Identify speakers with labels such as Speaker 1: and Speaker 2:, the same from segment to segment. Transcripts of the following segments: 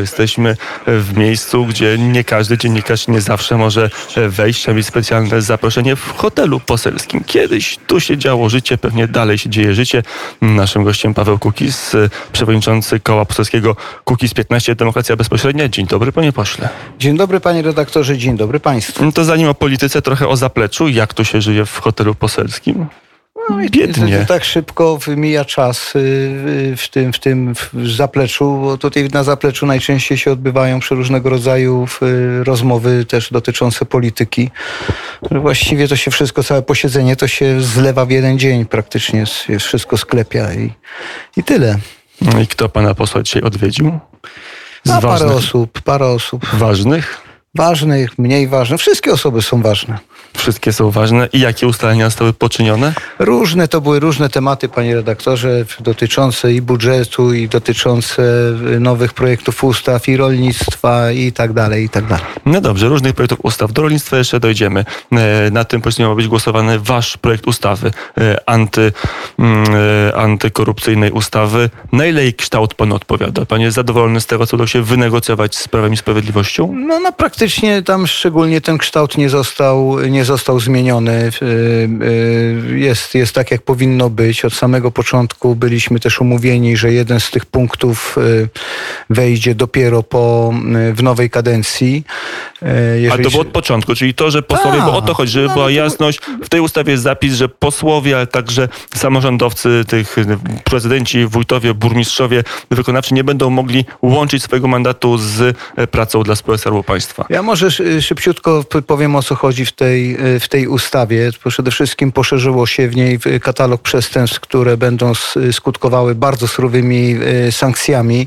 Speaker 1: Jesteśmy w miejscu, gdzie nie każdy dziennikarz nie zawsze może wejść, a mieć specjalne zaproszenie w hotelu poselskim. Kiedyś tu się działo życie, pewnie dalej się dzieje życie. Naszym gościem Paweł Kukiz, przewodniczący koła poselskiego Kukiz 15 Demokracja Bezpośrednia. Dzień dobry panie pośle.
Speaker 2: Dzień dobry panie redaktorze, dzień dobry państwu.
Speaker 1: To zanim o polityce, trochę o zapleczu. Jak tu się żyje w hotelu poselskim?
Speaker 2: No i
Speaker 1: Biednie.
Speaker 2: Tak szybko mija czas y, y, w tym, w tym w zapleczu, bo tutaj na zapleczu najczęściej się odbywają przeróżnego rodzaju y, rozmowy też dotyczące polityki. Właściwie to się wszystko, całe posiedzenie to się zlewa w jeden dzień praktycznie, jest wszystko sklepia i, i tyle.
Speaker 1: No I kto pana posła dzisiaj odwiedził? Z
Speaker 2: A parę
Speaker 1: ważnych,
Speaker 2: osób, parę osób.
Speaker 1: ważnych?
Speaker 2: Ważnych, mniej ważnych. Wszystkie osoby są ważne.
Speaker 1: Wszystkie są ważne. I jakie ustalenia zostały poczynione?
Speaker 2: Różne to były różne tematy, panie redaktorze, dotyczące i budżetu, i dotyczące nowych projektów ustaw, i rolnictwa, i tak dalej, i tak dalej.
Speaker 1: No dobrze, różnych projektów ustaw. Do rolnictwa jeszcze dojdziemy. E, Na tym posiedzeniu ma być głosowany wasz projekt ustawy e, anty, mm, e, antykorupcyjnej ustawy. Na ile jej kształt pan odpowiada? Pan jest zadowolony z tego, co udało się wynegocjować z Prawem i Sprawiedliwością?
Speaker 2: No, no praktycznie tam szczególnie ten kształt nie został, nie został zmieniony. Y, y, Jest, jest tak, jak powinno być. Od samego początku byliśmy też umówieni, że jeden z tych punktów y, wejdzie dopiero po, w nowej kadencji.
Speaker 1: A
Speaker 2: jeżeli
Speaker 1: to było od początku, czyli to, że posłowie,
Speaker 2: Tak.
Speaker 1: bo o to chodzi, żeby
Speaker 2: No,
Speaker 1: była
Speaker 2: ale to-
Speaker 1: jasność. W tej ustawie jest zapis, że posłowie, ale także samorządowcy, tych prezydenci, wójtowie, burmistrzowie wykonawczy nie będą mogli łączyć swojego mandatu z e, pracą dla spółek Skarbu Państwa.
Speaker 2: Ja może szy- szybciutko powiem o co chodzi w tej, w tej ustawie. Przede wszystkim poszerzyło się w niej katalog przestępstw, które będą skutkowały bardzo surowymi e, sankcjami.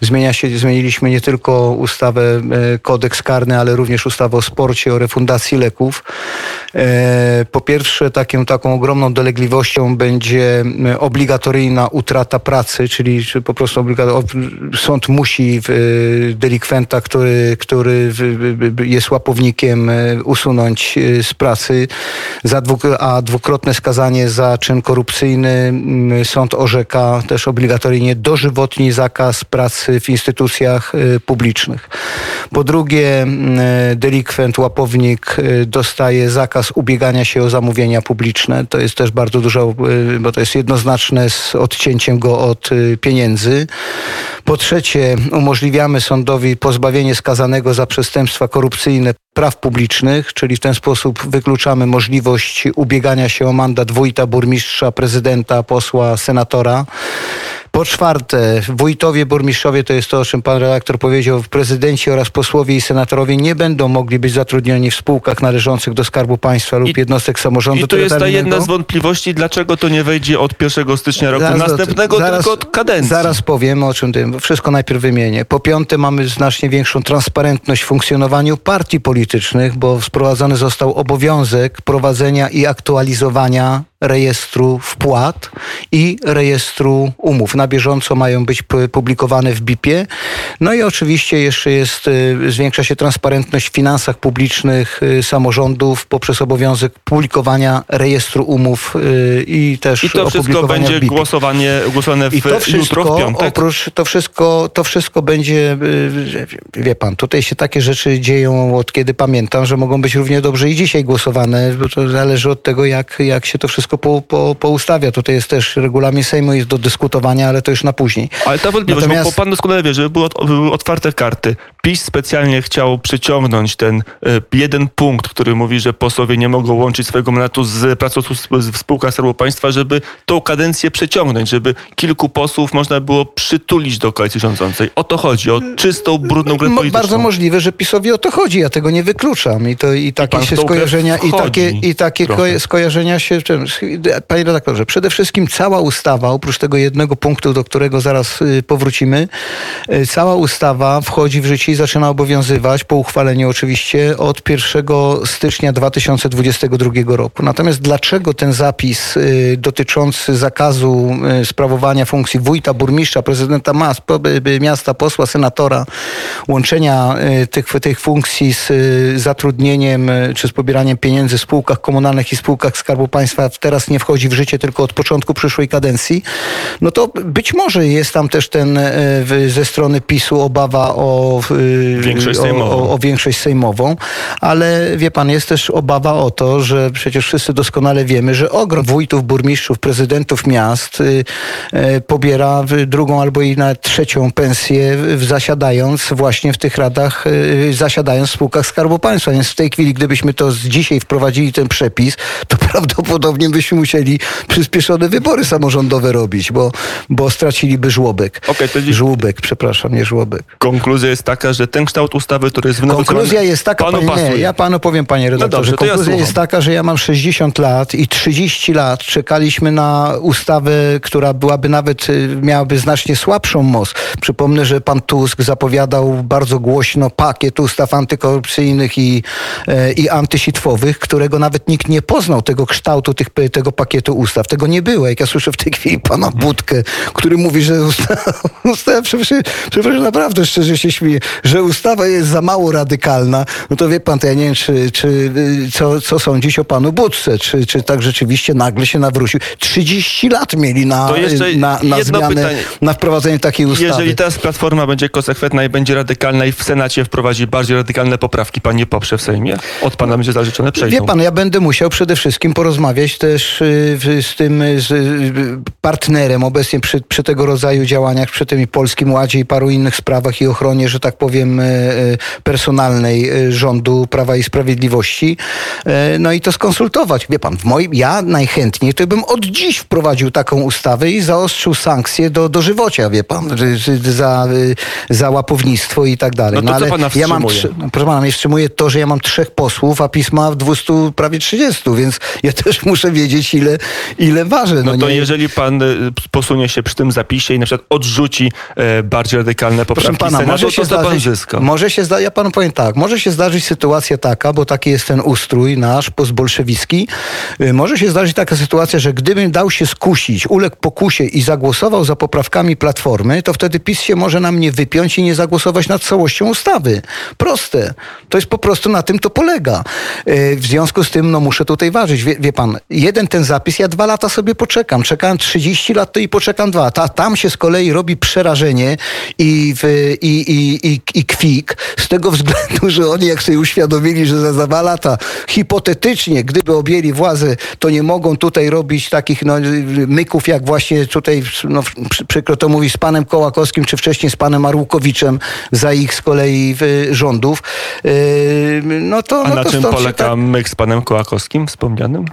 Speaker 2: Zmienia się, zmieniliśmy nie tylko ustawę e, kodeks karny, ale również ustawę o sporcie, o refundacji leków. E, Po pierwsze taką, taką ogromną dolegliwością będzie e, obligatoryjna utrata pracy, czyli po prostu sąd musi e, delikwenta, który, który jest łapownikiem usunąć z pracy, a dwukrotne skazanie za czyn korupcyjny sąd orzeka też obligatoryjnie dożywotni zakaz pracy w instytucjach publicznych. Po drugie, delikwent, łapownik dostaje zakaz ubiegania się o zamówienia publiczne. To jest też bardzo dużo, e, bo to jest jednoznaczne z odcięciem go od e, pieniędzy. Po trzecie, umożliwiamy sądowi pozbawienie skazanego za przestępstwa korupcyjne praw publicznych, czyli w ten sposób wykluczamy możliwość ubiegania się o mandat wójta, burmistrza, prezydenta, posła, senatora. Po czwarte, wójtowie, burmistrzowie, to jest to, o czym pan redaktor powiedział, prezydenci oraz posłowie i senatorowie nie będą mogli być zatrudnioni w spółkach należących do Skarbu Państwa lub
Speaker 1: I-
Speaker 2: jednostek samorządu
Speaker 1: I to jest ta jedna z wątpliwości, dlaczego to nie wejdzie od 1 stycznia roku
Speaker 2: Zaraz
Speaker 1: następnego,
Speaker 2: zaraz-
Speaker 1: tylko od kadencji.
Speaker 2: Zaraz powiem o czym tym. Wszystko najpierw wymienię. Po piąte, mamy znacznie większą transparentność w funkcjonowaniu partii politycznych, bo wprowadzony został obowiązek prowadzenia i aktualizowania rejestru wpłat i rejestru umów. Na bieżąco mają być publikowane w BIP-ie. No i oczywiście jeszcze jest, y, zwiększa się transparentność w finansach publicznych y, samorządów poprzez obowiązek publikowania rejestru umów y, i też
Speaker 1: I to wszystko
Speaker 2: w
Speaker 1: będzie
Speaker 2: BIP-ie.
Speaker 1: głosowanie, głosowane w,
Speaker 2: I to
Speaker 1: jutro, w
Speaker 2: wszystko,
Speaker 1: piątek.
Speaker 2: oprócz, to wszystko, to wszystko będzie, wie pan, tutaj się takie rzeczy dzieją od kiedy pamiętam, że mogą być równie dobrze i dzisiaj głosowane, bo to zależy od tego, jak, jak się to wszystko po, po, poustawia. Tutaj jest też regulamin Sejmu, jest do dyskutowania, ale to już na później.
Speaker 1: Ale ta wątpliwość,
Speaker 2: Natomiast-
Speaker 1: bo pan doskonale wie, żeby były, były otwarte karty. PiS specjalnie chciał przyciągnąć ten e, jeden punkt, który mówi, że posłowie nie mogą łączyć swojego mandatu z pracą w spółkach Skarbu Państwa, żeby tą kadencję przeciągnąć, żeby kilku posłów można było przytulić do koalicji rządzącej. O to chodzi, o czystą, brudną grę polityczną.
Speaker 2: Bardzo możliwe, że PiSowi o to chodzi, ja tego nie wykluczam. I, to, i takie
Speaker 1: w
Speaker 2: się skojarzenia, i takie, i takie
Speaker 1: trochę.
Speaker 2: skojarzenia się. czym- Panie redaktorze, przede wszystkim cała ustawa, oprócz tego jednego punktu, do którego zaraz y, powrócimy, y, cała ustawa wchodzi w życie i zaczyna obowiązywać po uchwaleniu oczywiście od 1 stycznia 2022 roku. Natomiast dlaczego ten zapis y, dotyczący zakazu sprawowania funkcji wójta, burmistrza, prezydenta miasta, posła, senatora, łączenia tych, tych funkcji z zatrudnieniem czy z pobieraniem pieniędzy w spółkach komunalnych i spółkach Skarbu Państwa w teraz teraz nie wchodzi w życie tylko od początku przyszłej kadencji, no to być może jest tam też ten e, ze strony PiSu obawa o, e,
Speaker 1: Większość sejmową.
Speaker 2: o, o większość sejmową, ale wie pan, jest też obawa o to, że przecież wszyscy doskonale wiemy, że ogrom wójtów, burmistrzów, prezydentów miast y, y, pobiera drugą albo i nawet trzecią pensję zasiadając właśnie w tych radach, y, zasiadając w spółkach Skarbu Państwa. Więc w tej chwili, gdybyśmy to z dzisiaj wprowadzili ten przepis, to prawdopodobnie byśmy musieli przyspieszone wybory samorządowe robić, bo, bo straciliby żłobek.
Speaker 1: Okej, to dziś-
Speaker 2: Żłóbek, przepraszam, nie żłobek.
Speaker 1: Konkluzja jest taka, że ten kształt ustawy, który jest
Speaker 2: Konkluzja
Speaker 1: wynegocjowany,
Speaker 2: jest taka,
Speaker 1: panu
Speaker 2: panie, nie, ja panu powiem, panie redaktorze,
Speaker 1: dobrze, to ja
Speaker 2: konkluzja
Speaker 1: słucham.
Speaker 2: jest taka, że ja mam 60 lat i 30 lat czekaliśmy na ustawę, która byłaby nawet, y, miałaby znacznie słabszą moc. Przypomnę, że pan Tusk zapowiadał bardzo głośno pakiet ustaw antykorupcyjnych i, e, i antysitwowych, którego nawet nikt nie poznał, tego kształtu tych, tego pakietu ustaw. Tego nie było. Jak ja słyszę w tej chwili pana Budkę, który mówi, że ustawa, ustawa przepraszam, przepraszam, naprawdę szczerze się śmieję, że ustawa jest za mało radykalna, no to wie pan, to ja nie wiem, czy, czy, y, co, co sądzić o panu Budce, czy, czy tak rzeczywiście nagle się nawrócił. 30 lat mieli na, na, na zmianę,
Speaker 1: pytanie.
Speaker 2: na wprowadzenie takiej ustawy.
Speaker 1: Jeżeli teraz Platforma będzie konsekwentna i będzie radykalna i w Senacie wprowadzi bardziej radykalne poprawki, pan nie poprze w Sejmie? Od pana będzie zależeć, czy one przejdą.
Speaker 2: Wie pan, ja będę musiał przede wszystkim porozmawiać też z tym z partnerem obecnie przy, przy tego rodzaju działaniach, przy tym i Polskim Ładzie i paru innych sprawach i ochronie, że tak powiem, y, y, personalnej y, rządu Prawa i Sprawiedliwości. No i to skonsultować. Wie pan, w moim, ja najchętniej to bym od dziś wprowadził taką ustawę i zaostrzył sankcje do dożywocia, wie pan, za, za łapownictwo i tak dalej.
Speaker 1: No to co pana
Speaker 2: ja mam trzy, no, proszę pana, mnie wstrzymuje to, że ja mam trzech posłów, a pisma w 200, prawie 30, więc ja też muszę wiedzieć, ile, ile ważę.
Speaker 1: No to
Speaker 2: nie?
Speaker 1: jeżeli pan y, posunie się przy tym zapisie i na przykład odrzuci e, bardziej radykalne poprawki
Speaker 2: Proszę pana, może się zdarzyć,
Speaker 1: zyska?
Speaker 2: może się zda, ja panu powiem tak, może się zdarzyć sytuacja taka, bo taki jest ten ustrój nasz postbolszewicki, y, może się zdarzyć taka sytuacja, że gdybym dał się skusić, uległ pokusie i zagłosował za poprawkami Platformy, to wtedy PiS się może na mnie wypiąć i nie zagłosować nad całością ustawy. Proste. To jest po prostu na tym to polega. Y, W związku z tym, no muszę tutaj ważyć. Wie, wie pan, jeden ten zapis, ja dwa lata sobie poczekam. Czekałem 30 lat, to i poczekam dwa. Ta, tam się z kolei robi przerażenie i, w, i, i, i, i kwik z tego względu, że oni jak sobie uświadomili, że za, za dwa lata hipotetycznie, gdyby objęli władzę, to nie mogą tutaj robić takich no, myków, jak właśnie tutaj, no, przy- przykro to mówić, z panem Kołakowskim, czy wcześniej z panem Arłukowiczem za ich z kolei rządów. Yy, no to,
Speaker 1: A
Speaker 2: no
Speaker 1: na
Speaker 2: to
Speaker 1: czym polega
Speaker 2: tak-
Speaker 1: myk z panem Kołakowskim wspomnianym?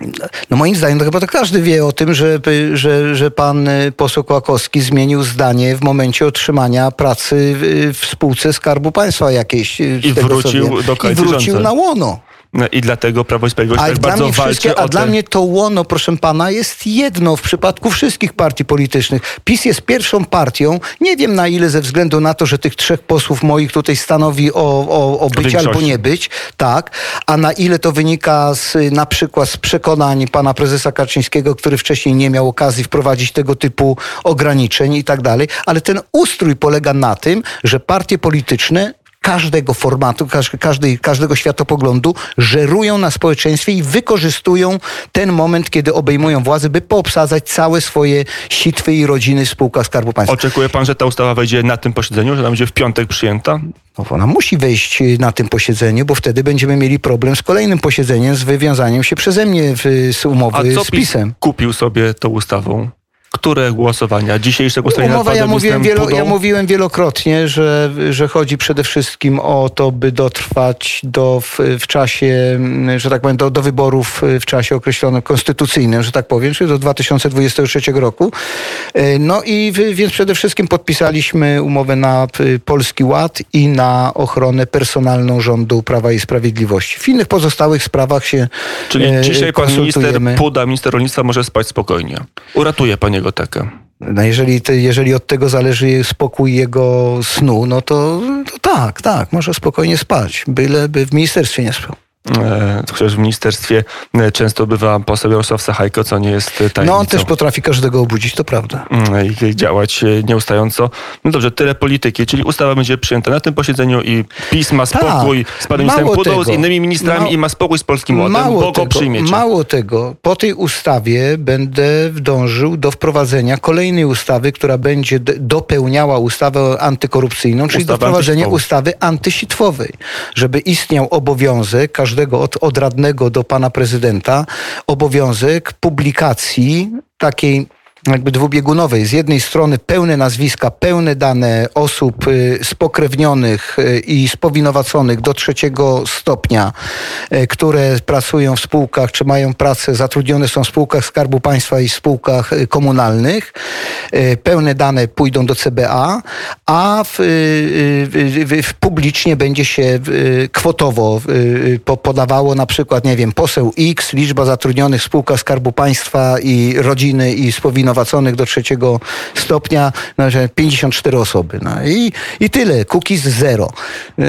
Speaker 2: no moim zdaniem to chyba to każdy wie o tym, że, że, że pan y, poseł Kłakowski zmienił zdanie w momencie otrzymania pracy w, spółce Skarbu Państwa jakiejś. y,
Speaker 1: I wrócił do
Speaker 2: I wrócił
Speaker 1: rządzącej.
Speaker 2: na łono.
Speaker 1: I dlatego Prawo i Sprawiedliwość
Speaker 2: A, dla
Speaker 1: bardzo
Speaker 2: mnie
Speaker 1: walczy
Speaker 2: a dla
Speaker 1: te...
Speaker 2: mnie to łono, proszę pana, jest jedno w przypadku wszystkich partii politycznych. PiS jest pierwszą partią. Nie wiem na ile ze względu na to, że tych trzech posłów moich tutaj stanowi o, o, o być
Speaker 1: większości.
Speaker 2: albo nie być, tak, a na ile to wynika z, na przykład z przekonań pana prezesa Kaczyńskiego, który wcześniej nie miał okazji wprowadzić tego typu ograniczeń i tak dalej. Ale ten ustrój polega na tym, że partie polityczne każdego formatu, każ- każdej, każdego światopoglądu żerują na społeczeństwie i wykorzystują ten moment, kiedy obejmują władzę, by poobsadzać całe swoje sitwy i rodziny w spółkach Skarbu Państwa.
Speaker 1: Oczekuje pan, że ta ustawa wejdzie na tym posiedzeniu, że ona będzie w piątek przyjęta?
Speaker 2: No, ona musi wejść y, na tym posiedzeniu, bo wtedy będziemy mieli problem z kolejnym posiedzeniem, z wywiązaniem się przeze mnie w, z
Speaker 1: A
Speaker 2: umowy
Speaker 1: co
Speaker 2: z
Speaker 1: PiS
Speaker 2: PiSem.
Speaker 1: kupił sobie tą ustawą? Które głosowania? Dzisiejsze głosowanie
Speaker 2: Umowa,
Speaker 1: nad
Speaker 2: ja mówiłem, wielo, ja mówiłem wielokrotnie, że, że chodzi przede wszystkim o to, by dotrwać do, w, w czasie, że tak powiem, do, do wyborów w czasie określonym konstytucyjnym, że tak powiem, czyli do 2023 roku. E, No i więc przede wszystkim podpisaliśmy umowę na y, Polski Ład i na ochronę personalną rządu Prawa i Sprawiedliwości. W innych pozostałych sprawach się
Speaker 1: Czyli
Speaker 2: e,
Speaker 1: dzisiaj pan minister. Puda, minister rolnictwa może spać spokojnie. Uratuje pan jego tekę.
Speaker 2: No jeżeli, te, jeżeli od tego zależy spokój jego snu, no to, to tak, tak, może spokojnie spać, byleby w ministerstwie nie spał.
Speaker 1: E, chociaż w ministerstwie e, często bywa poseł Jarosław Sachajko, co nie jest tajemnicą.
Speaker 2: No on też potrafi każdego obudzić, to prawda.
Speaker 1: Mm, I działać e, nieustająco. No dobrze, tyle polityki, czyli ustawa będzie przyjęta na tym posiedzeniu i PiS ma
Speaker 2: Tak,
Speaker 1: spokój z panem ministrem Pudą, z innymi ministrami i ma spokój z Polskim Ładem,
Speaker 2: Mało
Speaker 1: bo go
Speaker 2: tego,
Speaker 1: przyjmiecie.
Speaker 2: mało tego, po tej ustawie będę dążył do wprowadzenia kolejnej ustawy, która będzie dopełniała ustawę antykorupcyjną, czyli do wprowadzenia ustawy antysitwowej, żeby istniał obowiązek każdego od, od radnego do pana prezydenta, obowiązek publikacji takiej jakby dwubiegunowej. Z jednej strony pełne nazwiska, pełne dane osób y, spokrewnionych y, i spowinowaconych do trzeciego stopnia, y, które pracują w spółkach, czy mają pracę, zatrudnione są w spółkach Skarbu Państwa i spółkach komunalnych. Pełne dane pójdą do CBA, a w, y, w publicznie będzie się kwotowo po- podawało na przykład, nie wiem, poseł X, liczba zatrudnionych w spółkach Skarbu Państwa i rodziny i spowinowaconych do trzeciego stopnia, no, że 54 osoby. No. I, I tyle, cookies zero.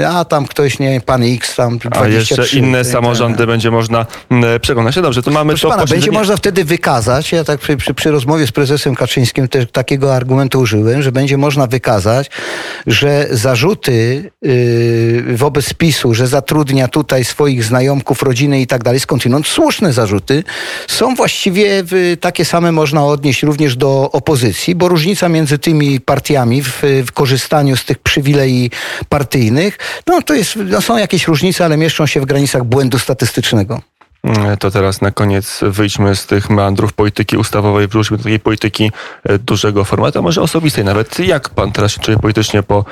Speaker 2: A tam ktoś, nie pan X, tam 23.
Speaker 1: A jeszcze inne
Speaker 2: tak,
Speaker 1: samorządy
Speaker 2: tak.
Speaker 1: będzie można mm, przekonać. No dobrze, to mamy
Speaker 2: Proszę
Speaker 1: to
Speaker 2: pana, będzie można wtedy wykazać, ja tak przy, przy, przy rozmowie z prezesem Kaczyńskim też takiego argumentu użyłem, że będzie można wykazać, że zarzuty yy, wobec PiSu, że zatrudnia tutaj swoich znajomków, rodziny i tak dalej, skądinąd słuszne zarzuty, są właściwie w, takie same można odnieść również do opozycji, bo różnica między tymi partiami w, w korzystaniu z tych przywilei partyjnych, no to jest, no są jakieś różnice, ale mieszczą się w granicach błędu statystycznego.
Speaker 1: Mm, To teraz na koniec wyjdźmy z tych meandrów polityki ustawowej, wróćmy do takiej polityki e, dużego formatu, a może osobistej nawet. Jak pan teraz się czuje politycznie po,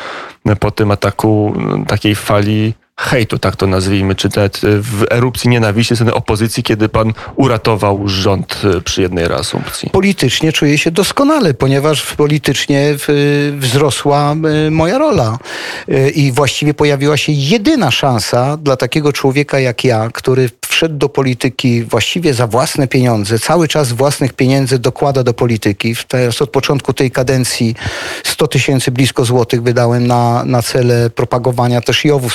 Speaker 1: po tym ataku m, takiej fali hejtu, tak to nazwijmy, czy nawet e, w erupcji nienawiści strony opozycji, kiedy pan uratował rząd e, przy jednej reasumpcji?
Speaker 2: politycznie czuję się doskonale, ponieważ politycznie wzrosła y, moja rola Y, i właściwie pojawiła się jedyna szansa dla takiego człowieka jak ja, który wszedł do polityki właściwie za własne pieniądze, cały czas własnych pieniędzy dokłada do polityki. Teraz od początku tej kadencji 100 tysięcy blisko złotych wydałem na, na cele propagowania też JOW-u,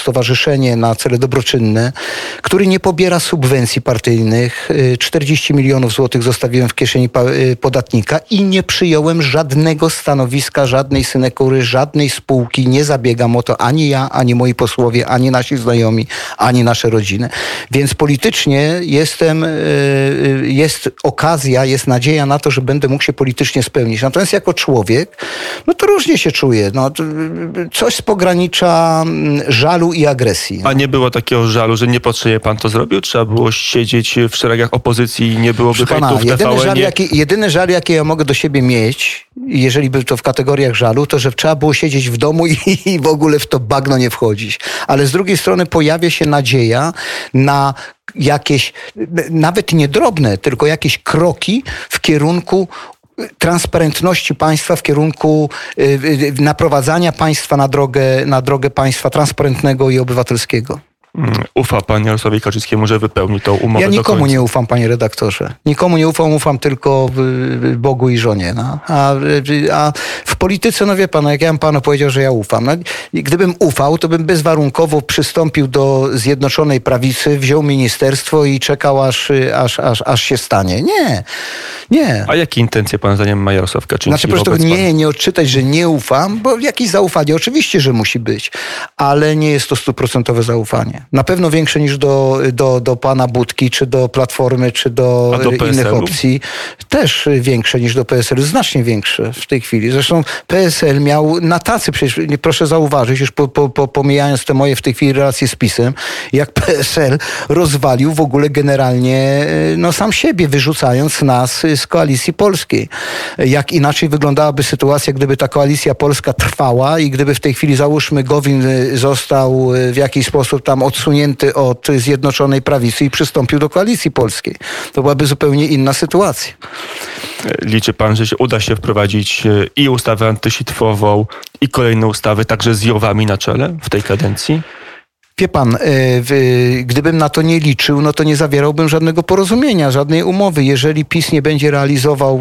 Speaker 2: na cele dobroczynne, który nie pobiera subwencji partyjnych. Y, 40 milionów złotych zostawiłem w kieszeni y, podatnika i nie przyjąłem żadnego stanowiska, żadnej synekury, żadnej spółki. Nie zabiegam o to ani ja, ani moi posłowie, ani nasi znajomi, ani nasze rodziny. Więc politycznie jestem, y, y, jest okazja, jest nadzieja na to, że będę mógł się politycznie spełnić. Natomiast jako człowiek, no to różnie się czuję. No, y, y, coś z pogranicza mm, żalu i agresji.
Speaker 1: A nie było takiego żalu, że niepotrzebnie pan to zrobił? Trzeba było siedzieć w szeregach opozycji i nie byłoby
Speaker 2: pana,
Speaker 1: hejtu w
Speaker 2: jedyny żal, jaki, jedyny żal, jaki ja mogę do siebie mieć, jeżeli by to w kategoriach żalu, to że trzeba było siedzieć w domu i, i w ogóle w to bagno nie wchodzić. Ale z drugiej strony pojawia się nadzieja na jakieś, nawet nie drobne, tylko jakieś kroki w kierunku transparentności państwa w kierunku y, y, naprowadzania państwa na drogę, na drogę państwa transparentnego i obywatelskiego.
Speaker 1: Mm, Ufa pan Jarosławowi Kaczyńskiemu, że wypełni tą umowę
Speaker 2: Ja nikomu nie ufam, panie redaktorze. Nikomu nie ufam, ufam tylko Bogu i żonie. No. A, a w polityce, no wie pan, jak ja bym panu powiedział, że ja ufam. No, gdybym ufał, to bym bezwarunkowo przystąpił do Zjednoczonej Prawicy, wziął ministerstwo i czekał, aż, aż, aż, aż się stanie. Nie, nie.
Speaker 1: A jakie intencje pan zdaniem ma Jarosław Kaczyński
Speaker 2: Znaczy proszę tego nie, nie odczytać, że nie ufam, bo jakieś zaufanie oczywiście, że musi być, ale nie jest to stuprocentowe zaufanie. Na pewno większe niż do, do, do pana Budki, czy do Platformy, czy do,
Speaker 1: do
Speaker 2: innych
Speaker 1: PSL-u?
Speaker 2: opcji. Też większe niż do PSL-u, znacznie większe w tej chwili. Zresztą PSL miał na tacy, przecież proszę zauważyć, już po, po, po, pomijając te moje w tej chwili relacje z PiSem, jak PSL rozwalił w ogóle generalnie e, no, sam siebie, wyrzucając nas e, z koalicji polskiej. Jak inaczej wyglądałaby sytuacja, gdyby ta koalicja polska trwała i gdyby w tej chwili, załóżmy, Gowin e, został e, w jakiś sposób tam odsunięty od Zjednoczonej Prawicy i przystąpił do koalicji polskiej. To byłaby zupełnie inna sytuacja.
Speaker 1: Liczy pan, że się uda się wprowadzić e, i ustawę antysitwową, i kolejne ustawy, także z Jowami na czele w tej kadencji?
Speaker 2: Wie pan, e, gdybym na to nie liczył, no to nie zawierałbym żadnego porozumienia, żadnej umowy. Jeżeli PiS nie będzie realizował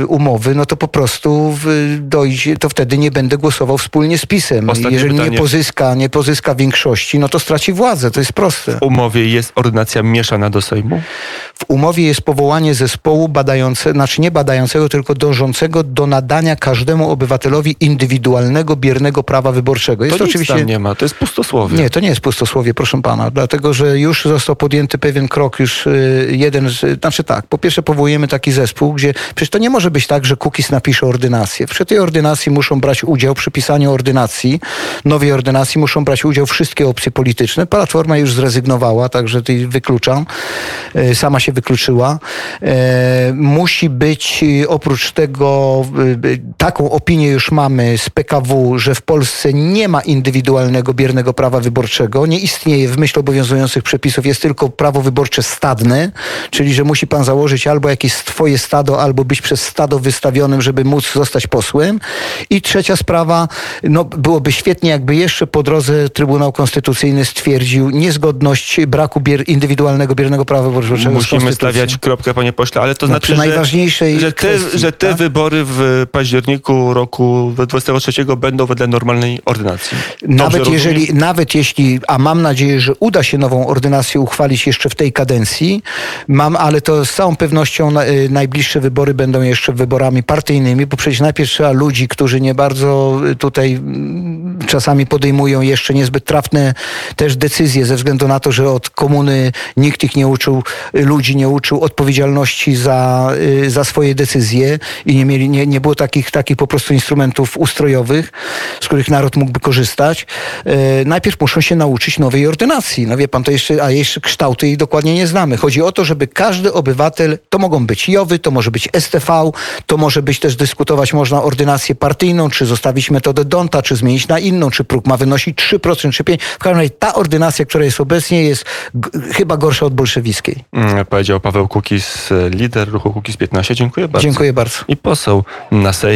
Speaker 2: e, umowy, no to po prostu dojdzie, to wtedy nie będę głosował wspólnie z PiSem.
Speaker 1: Ostatnie
Speaker 2: Jeżeli nie
Speaker 1: pytanie.
Speaker 2: pozyska, nie pozyska większości, no to straci władzę. To jest proste.
Speaker 1: W umowie jest ordynacja mieszana do Sejmu?
Speaker 2: W umowie jest powołanie zespołu badającego, znaczy nie badającego, tylko dążącego do nadania każdemu obywatelowi indywidualnego, biernego prawa wyborczego. Jest
Speaker 1: to
Speaker 2: to
Speaker 1: nic
Speaker 2: oczywiście.
Speaker 1: nie ma, to jest pustosłowie.
Speaker 2: Nie, to nie jest pustosłowie, proszę pana, dlatego że już został podjęty pewien krok, już y, jeden, z, znaczy tak, po pierwsze powołujemy taki zespół, gdzie przecież to nie może być tak, że Kukiz napisze ordynację. Przy tej ordynacji muszą brać udział, przy pisaniu ordynacji, nowej ordynacji muszą brać udział wszystkie opcje polityczne. Platforma już zrezygnowała, także tej wykluczam, y, sama się wykluczyła. E, musi być y, oprócz tego, taką opinię już mamy z PKW, że w Polsce nie ma indywidualnego biernego prawa wyborczego, nie istnieje w myśl obowiązujących przepisów, jest tylko prawo wyborcze stadne, czyli że musi pan założyć albo jakieś swoje stado, albo być przez stado wystawionym, żeby móc zostać posłem. I trzecia sprawa, no byłoby świetnie, jakby jeszcze po drodze Trybunał Konstytucyjny stwierdził niezgodność braku bier, indywidualnego biernego prawa wyborczego
Speaker 1: Musimy stawiać kropkę, panie pośle, ale to
Speaker 2: No,
Speaker 1: znaczy, że, że te,
Speaker 2: kwestii,
Speaker 1: że te
Speaker 2: tak?
Speaker 1: wybory w październiku roku 23 będą wedle normalnej ordynacji. Dobrze
Speaker 2: Nawet
Speaker 1: rozumiem?
Speaker 2: jeżeli, nawet jeśli, a mam nadzieję, że uda się nową ordynację uchwalić jeszcze w tej kadencji, mam, ale to z całą pewnością y, najbliższe wybory będą jeszcze wyborami partyjnymi, bo przecież najpierw trzeba ludzi, którzy nie bardzo y, tutaj mm, czasami podejmują jeszcze niezbyt trafne też decyzje ze względu na to, że od komuny nikt ich nie uczył, y, ludzi nie uczył odpowiedzialności za, za swoje decyzje i nie mieli, nie, nie było takich, takich po prostu instrumentów ustrojowych, z których naród mógłby korzystać. Najpierw muszą się nauczyć nowej ordynacji. No wie pan, to jeszcze, a jeszcze kształty jej dokładnie nie znamy. Chodzi o to, żeby każdy obywatel, to mogą być JOWy, to może być STV, to może być też dyskutować można ordynację partyjną, czy zostawić metodę Donta, czy zmienić na inną, czy próg ma wynosić 3%, czy 5%. W każdym razie ta ordynacja, która jest obecnie, jest chyba gorsza od bolszewickiej.
Speaker 1: Mm, Powiedział Paweł Kukiz, lider ruchu Kukiz 15. Dziękuję bardzo.
Speaker 2: Dziękuję bardzo.
Speaker 1: I poseł na Sejm.